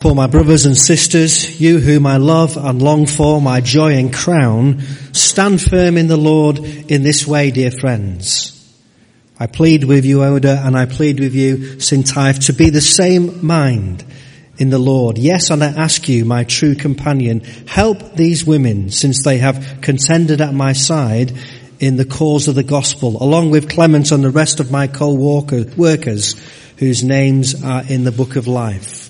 For my brothers and sisters, you whom I love and long for, my joy and crown, stand firm in the Lord in this way, dear friends. I plead with you, Euodia, and I plead with you, Syntyche, to be the same mind in the Lord. Yes, and I ask you, my true companion, help these women, since they have contended at my side in the cause of the gospel, along with Clement and the rest of my co-workers, whose names are in the book of life.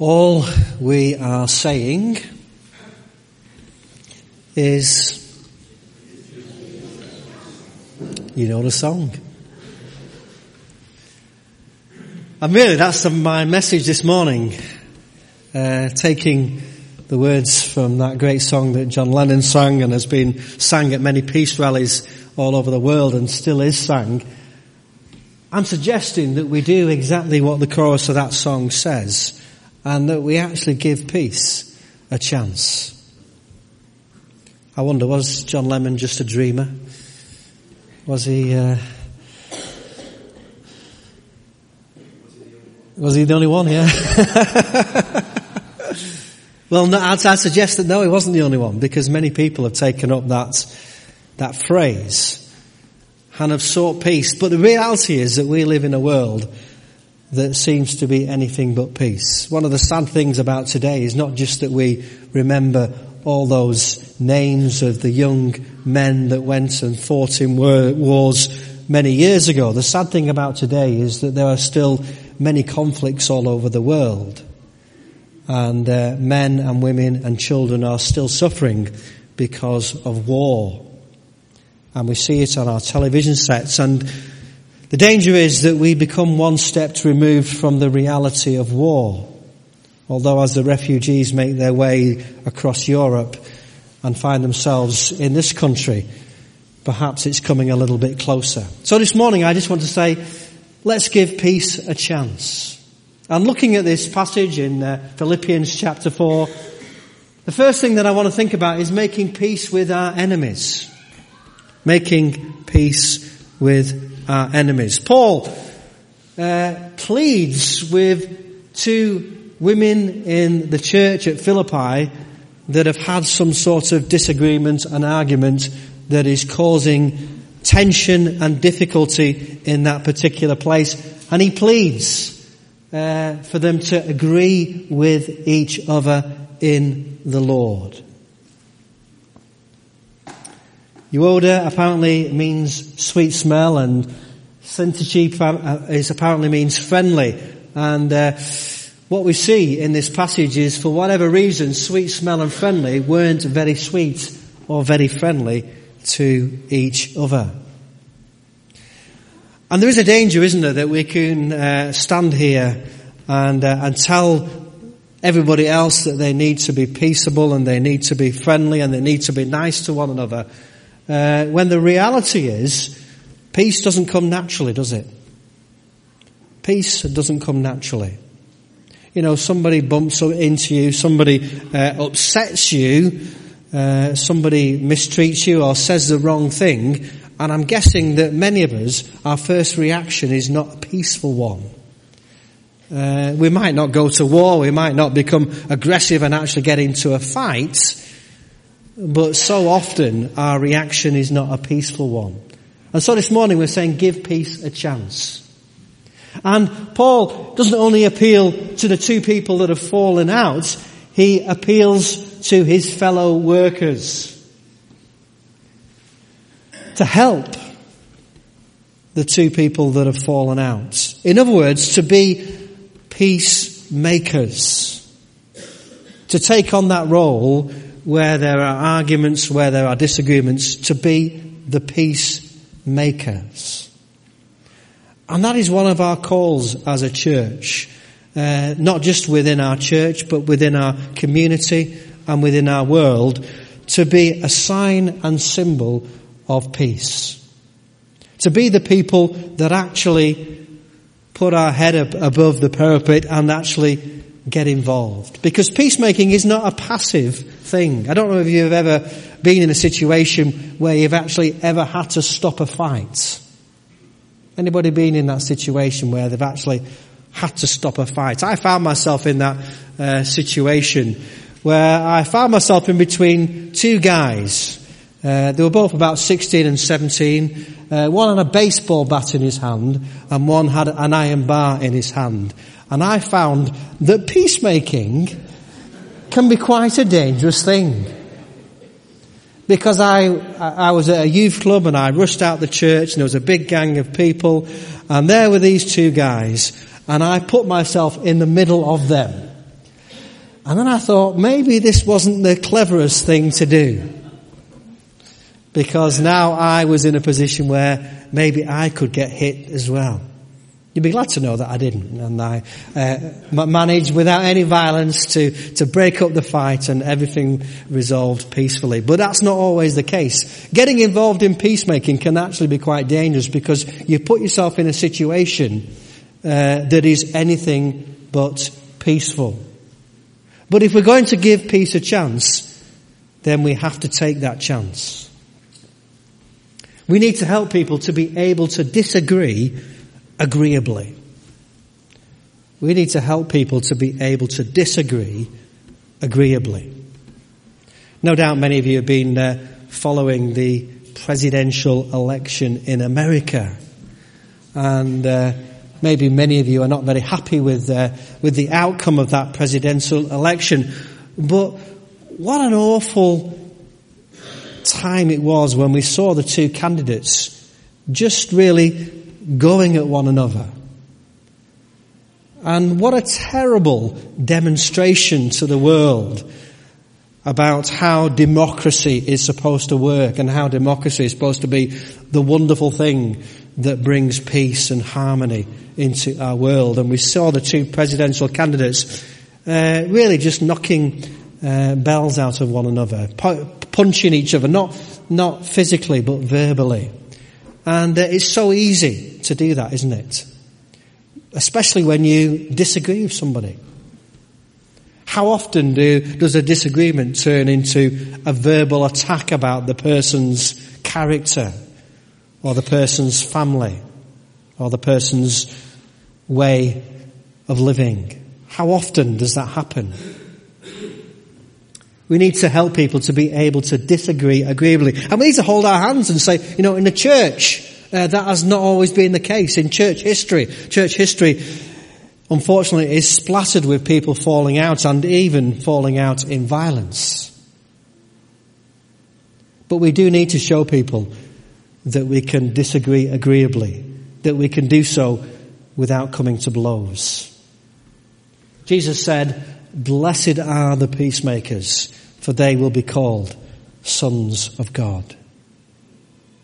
All we are saying is, you know the song. And really that's my message this morning, uh, taking the words from that great song that John Lennon sang and has been sang at many peace rallies all over the world and still is sang. I'm suggesting that we do exactly what the chorus of that song says and that we actually give peace a chance. I wonder, was John Lennon just a dreamer? Was he, uh, was he the only one? Yeah. well, no, I'd, I'd suggest that no, he wasn't the only one because many people have taken up that, that phrase and have sought peace. But the reality is that we live in a world that seems to be anything but peace. One of the sad things about today is not just that we remember all those names of the young men that went and fought in wars many years ago. The sad thing about today is that there are still many conflicts all over the world. And uh, men and women and children are still suffering because of war. And we see it on our television sets and the danger is that we become one step removed from the reality of war. Although as the refugees make their way across Europe and find themselves in this country, perhaps it's coming a little bit closer. So this morning I just want to say, let's give peace a chance. And looking at this passage in uh, Philippians chapter 4, the first thing that I want to think about is making peace with our enemies. Making peace with our enemies. Paul uh, pleads with two women in the church at Philippi that have had some sort of disagreement and argument that is causing tension and difficulty in that particular place. And he pleads uh, for them to agree with each other in the Lord. Euodia apparently means sweet smell and Syntyche uh, is apparently means friendly. And uh, what we see in this passage is for whatever reason, sweet smell and friendly weren't very sweet or very friendly to each other. And there is a danger, isn't there, that we can uh, stand here and, uh, and tell everybody else that they need to be peaceable and they need to be friendly and they need to be nice to one another uh, when the reality is, peace doesn't come naturally, does it? Peace doesn't come naturally. You know, somebody bumps into you, somebody uh, upsets you, uh, somebody mistreats you or says the wrong thing, and I'm guessing that many of us, our first reaction is not a peaceful one. Uh, we might not go to war, we might not become aggressive and actually get into a fight, but so often our reaction is not a peaceful one. And so this morning we're saying give peace a chance. And Paul doesn't only appeal to the two people that have fallen out, he appeals to his fellow workers to help the two people that have fallen out. In other words, to be peacemakers. To take on that role where there are arguments, where there are disagreements, to be the peacemakers. And that is one of our calls as a church. Uh, not just within our church, but within our community and within our world, to be a sign and symbol of peace. To be the people that actually put our head up above the parapet and actually get involved. Because peacemaking is not a passive thing. I don't know if you've ever been in a situation where you've actually ever had to stop a fight. Anybody been in that situation where they've actually had to stop a fight? I found myself in that uh, situation where I found myself in between two guys. Uh, they were both about 16 and 17. Uh, one had a baseball bat in his hand and one had an iron bar in his hand. And I found that peacemaking can be quite a dangerous thing because I, I was at a youth club and I rushed out the church and there was a big gang of people and there were these two guys and I put myself in the middle of them. And then I thought maybe this wasn't the cleverest thing to do. Because now I was in a position where maybe I could get hit as well. You'd be glad to know that I didn't, and I uh, managed without any violence to to break up the fight, and everything resolved peacefully. But that's not always the case. Getting involved in peacemaking can actually be quite dangerous because you put yourself in a situation uh, that is anything but peaceful. But if we're going to give peace a chance, then we have to take that chance. We need to help people to be able to disagree agreeably. We need to help people to be able to disagree agreeably. No doubt many of you have been uh, following the presidential election in America. And uh, maybe many of you are not very happy with, uh, with the outcome of that presidential election. But what an awful time it was when we saw the two candidates just really going at one another. And what a terrible demonstration to the world about how democracy is supposed to work and how democracy is supposed to be the wonderful thing that brings peace and harmony into our world. And we saw the two presidential candidates uh, really just knocking uh, bells out of one another, punching each other, not not physically but verbally. And uh, it's so easy to do that, isn't it? Especially when you disagree with somebody. How often do, does a disagreement turn into a verbal attack about the person's character or the person's family or the person's way of living? How often does that happen? We need to help people to be able to disagree agreeably. And we need to hold our hands and say, you know, in the church, uh, that has not always been the case. In church history, church history, unfortunately, is splattered with people falling out and even falling out in violence. But we do need to show people that we can disagree agreeably, that we can do so without coming to blows. Jesus said, Blessed are the peacemakers, for they will be called sons of God.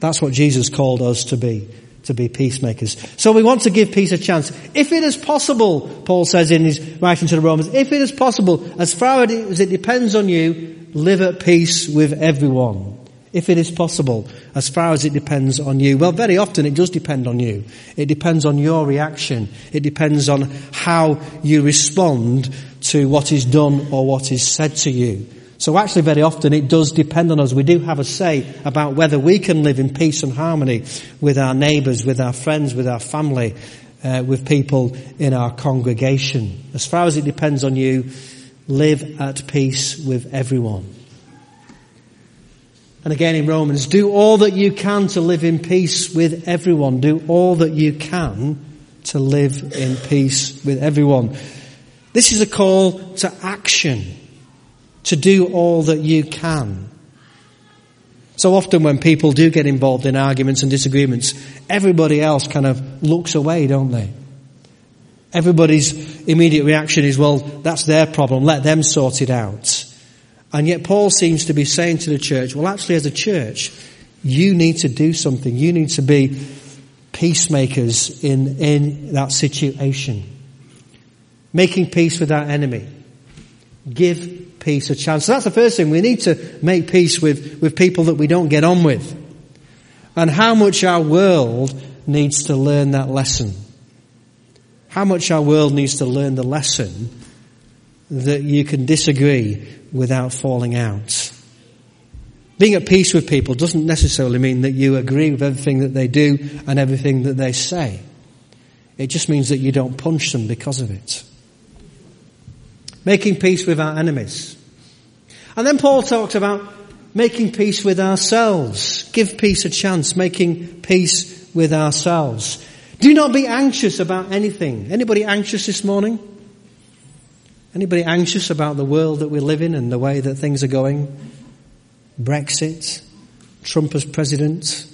That's what Jesus called us to be, to be peacemakers. So we want to give peace a chance. If it is possible, Paul says in his writing to the Romans, if it is possible, as far as it depends on you, live at peace with everyone. If it is possible, as far as it depends on you. Well, very often it does depend on you. It depends on your reaction. It depends on how you respond to what is done or what is said to you. So actually very often it does depend on us. We do have a say about whether we can live in peace and harmony with our neighbours, with our friends, with our family, uh, with people in our congregation. As far as it depends on you, live at peace with everyone. And again in Romans, do all that you can to live in peace with everyone. Do all that you can to live in peace with everyone. This is a call to action, to do all that you can. So often when people do get involved in arguments and disagreements, everybody else kind of looks away, don't they? Everybody's immediate reaction is, well, that's their problem, let them sort it out. And yet Paul seems to be saying to the church, well actually as a church, you need to do something. You need to be peacemakers in, in that situation making peace with our enemy. Give peace a chance. So that's the first thing. We need to make peace with, with people that we don't get on with. And how much our world needs to learn that lesson. How much our world needs to learn the lesson that you can disagree without falling out. Being at peace with people doesn't necessarily mean that you agree with everything that they do and everything that they say. It just means that you don't punch them because of it making peace with our enemies. And then Paul talks about making peace with ourselves. Give peace a chance, making peace with ourselves. Do not be anxious about anything. Anybody anxious this morning? Anybody anxious about the world that we live in and the way that things are going? Brexit, Trump as president.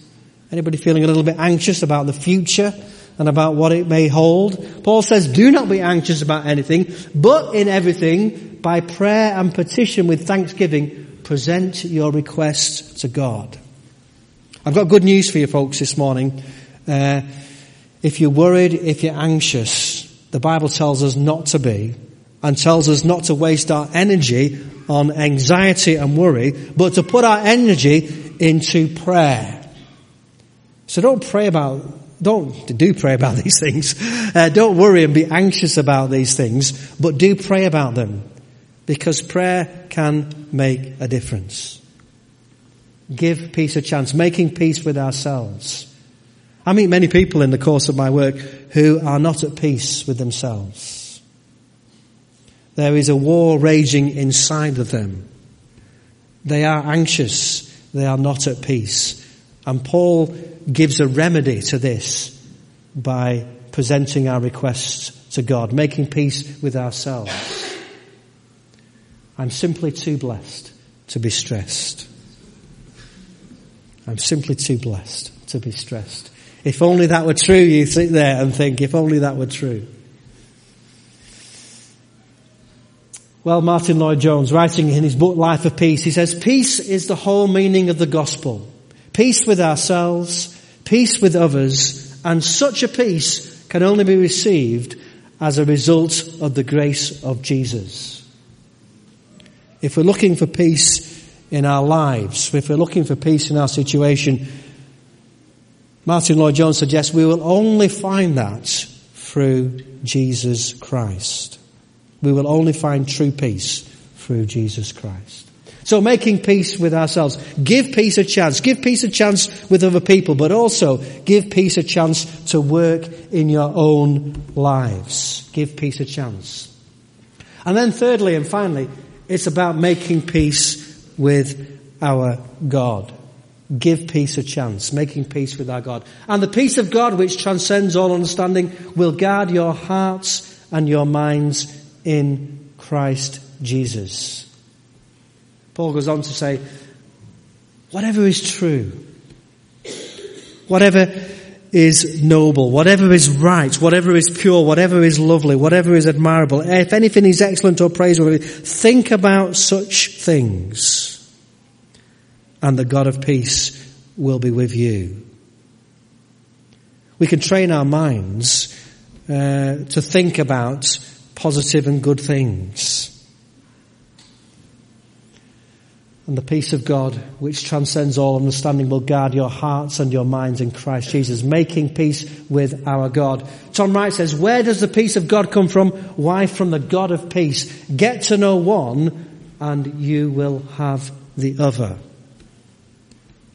Anybody feeling a little bit anxious about the future? and about what it may hold. Paul says, do not be anxious about anything, but in everything, by prayer and petition with thanksgiving, present your requests to God. I've got good news for you folks this morning. Uh, if you're worried, if you're anxious, the Bible tells us not to be and tells us not to waste our energy on anxiety and worry, but to put our energy into prayer. So don't pray about don't do pray about these things. Uh, don't worry and be anxious about these things, but do pray about them because prayer can make a difference. Give peace a chance, making peace with ourselves. I meet many people in the course of my work who are not at peace with themselves. There is a war raging inside of them. They are anxious. They are not at peace. And Paul gives a remedy to this by presenting our requests to God, making peace with ourselves. I'm simply too blessed to be stressed. I'm simply too blessed to be stressed. If only that were true, you sit there and think, if only that were true. Well, Martyn Lloyd-Jones, writing in his book Life of Peace, he says, peace is the whole meaning of the gospel peace with ourselves, peace with others, and such a peace can only be received as a result of the grace of Jesus. If we're looking for peace in our lives, if we're looking for peace in our situation, Martyn Lloyd-Jones suggests we will only find that through Jesus Christ. We will only find true peace through Jesus Christ. So making peace with ourselves. Give peace a chance. Give peace a chance with other people, but also give peace a chance to work in your own lives. Give peace a chance. And then thirdly and finally, it's about making peace with our God. Give peace a chance, making peace with our God. And the peace of God, which transcends all understanding, will guard your hearts and your minds in Christ Jesus. Paul goes on to say, whatever is true, whatever is noble, whatever is right, whatever is pure, whatever is lovely, whatever is admirable, if anything is excellent or praiseworthy, think about such things. And the God of peace will be with you. We can train our minds uh, to think about positive and good things. And the peace of God, which transcends all understanding, will guard your hearts and your minds in Christ Jesus, making peace with our God. Tom Wright says, where does the peace of God come from? Why from the God of peace? Get to know one and you will have the other.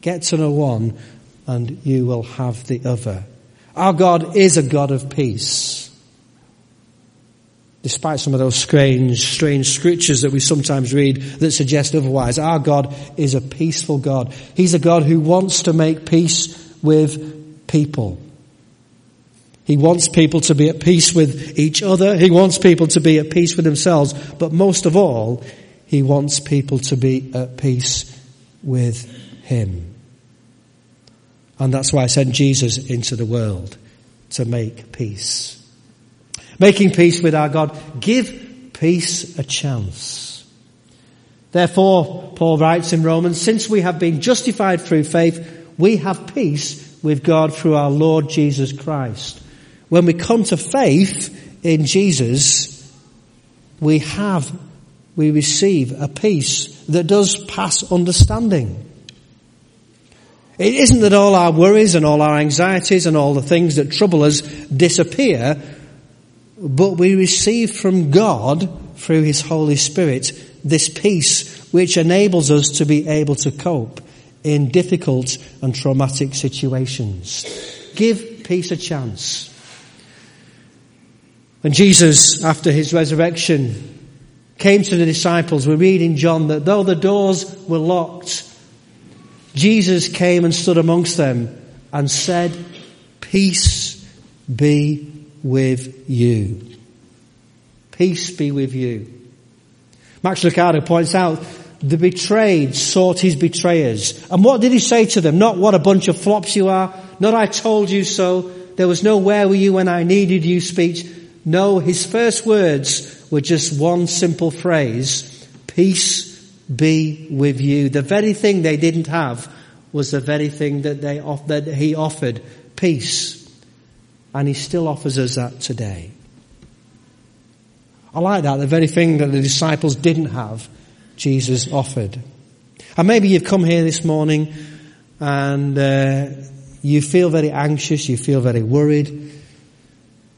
Get to know one and you will have the other. Our God is a God of peace despite some of those strange, strange scriptures that we sometimes read that suggest otherwise. Our God is a peaceful God. He's a God who wants to make peace with people. He wants people to be at peace with each other. He wants people to be at peace with themselves. But most of all, he wants people to be at peace with him. And that's why I sent Jesus into the world to make peace. Making peace with our God. Give peace a chance. Therefore, Paul writes in Romans, since we have been justified through faith, we have peace with God through our Lord Jesus Christ when we come to faith in Jesus, we have, we receive a peace that does pass understanding. It isn't that all our worries and all our anxieties and all the things that trouble us disappear, but we receive from God through His Holy Spirit this peace which enables us to be able to cope in difficult and traumatic situations. Give peace a chance. When Jesus, after his resurrection, came to the disciples, we read in John that though the doors were locked, Jesus came and stood amongst them and said, Peace be with you. Peace be with you. Max Lucado points out the betrayed sought his betrayers. And what did he say to them? Not what a bunch of flops you are. Not I told you so. There was no where were you when I needed you speech. No, his first words were just one simple phrase, peace be with you. The very thing they didn't have was the very thing that they, that he offered, peace. And he still offers us that today. I like that, the very thing that the disciples didn't have, Jesus offered. And maybe you've come here this morning and uh, you feel very anxious, you feel very worried,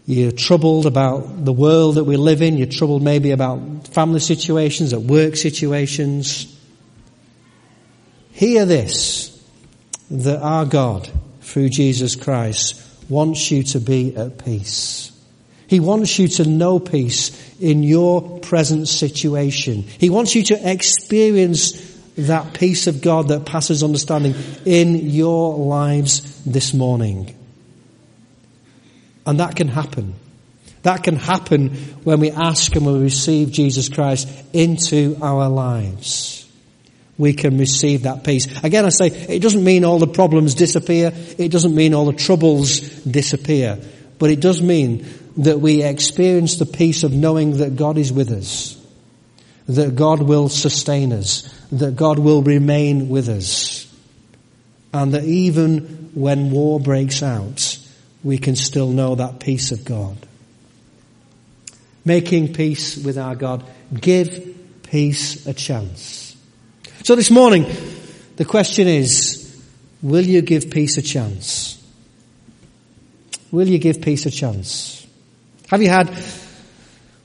you're troubled about the world that we live in. You're troubled maybe about family situations, at work situations. Hear this, that our God, through Jesus Christ, wants you to be at peace. He wants you to know peace in your present situation. He wants you to experience that peace of God that passes understanding in your lives this morning. And that can happen. That can happen when we ask and we receive Jesus Christ into our lives. We can receive that peace. Again, I say, it doesn't mean all the problems disappear. It doesn't mean all the troubles disappear. But it does mean that we experience the peace of knowing that God is with us. That God will sustain us. That God will remain with us. And that even when war breaks out, we can still know that peace of God. Making peace with our God. Give peace a chance. So this morning, the question is, will you give peace a chance? Will you give peace a chance? Have you had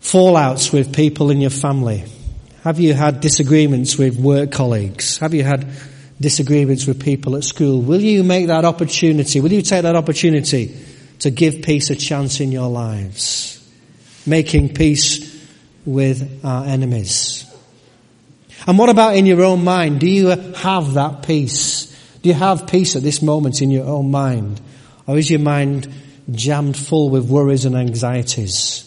fallouts with people in your family? Have you had disagreements with work colleagues? Have you had disagreements with people at school, will you make that opportunity, will you take that opportunity to give peace a chance in your lives? Making peace with our enemies. And what about in your own mind? Do you have that peace? Do you have peace at this moment in your own mind? Or is your mind jammed full with worries and anxieties?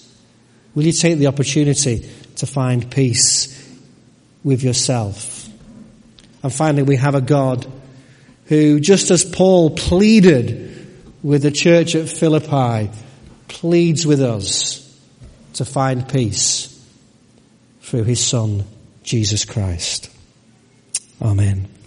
Will you take the opportunity to find peace with yourself? And finally, we have a God who, just as Paul pleaded with the church at Philippi, pleads with us to find peace through his son, Jesus Christ. Amen.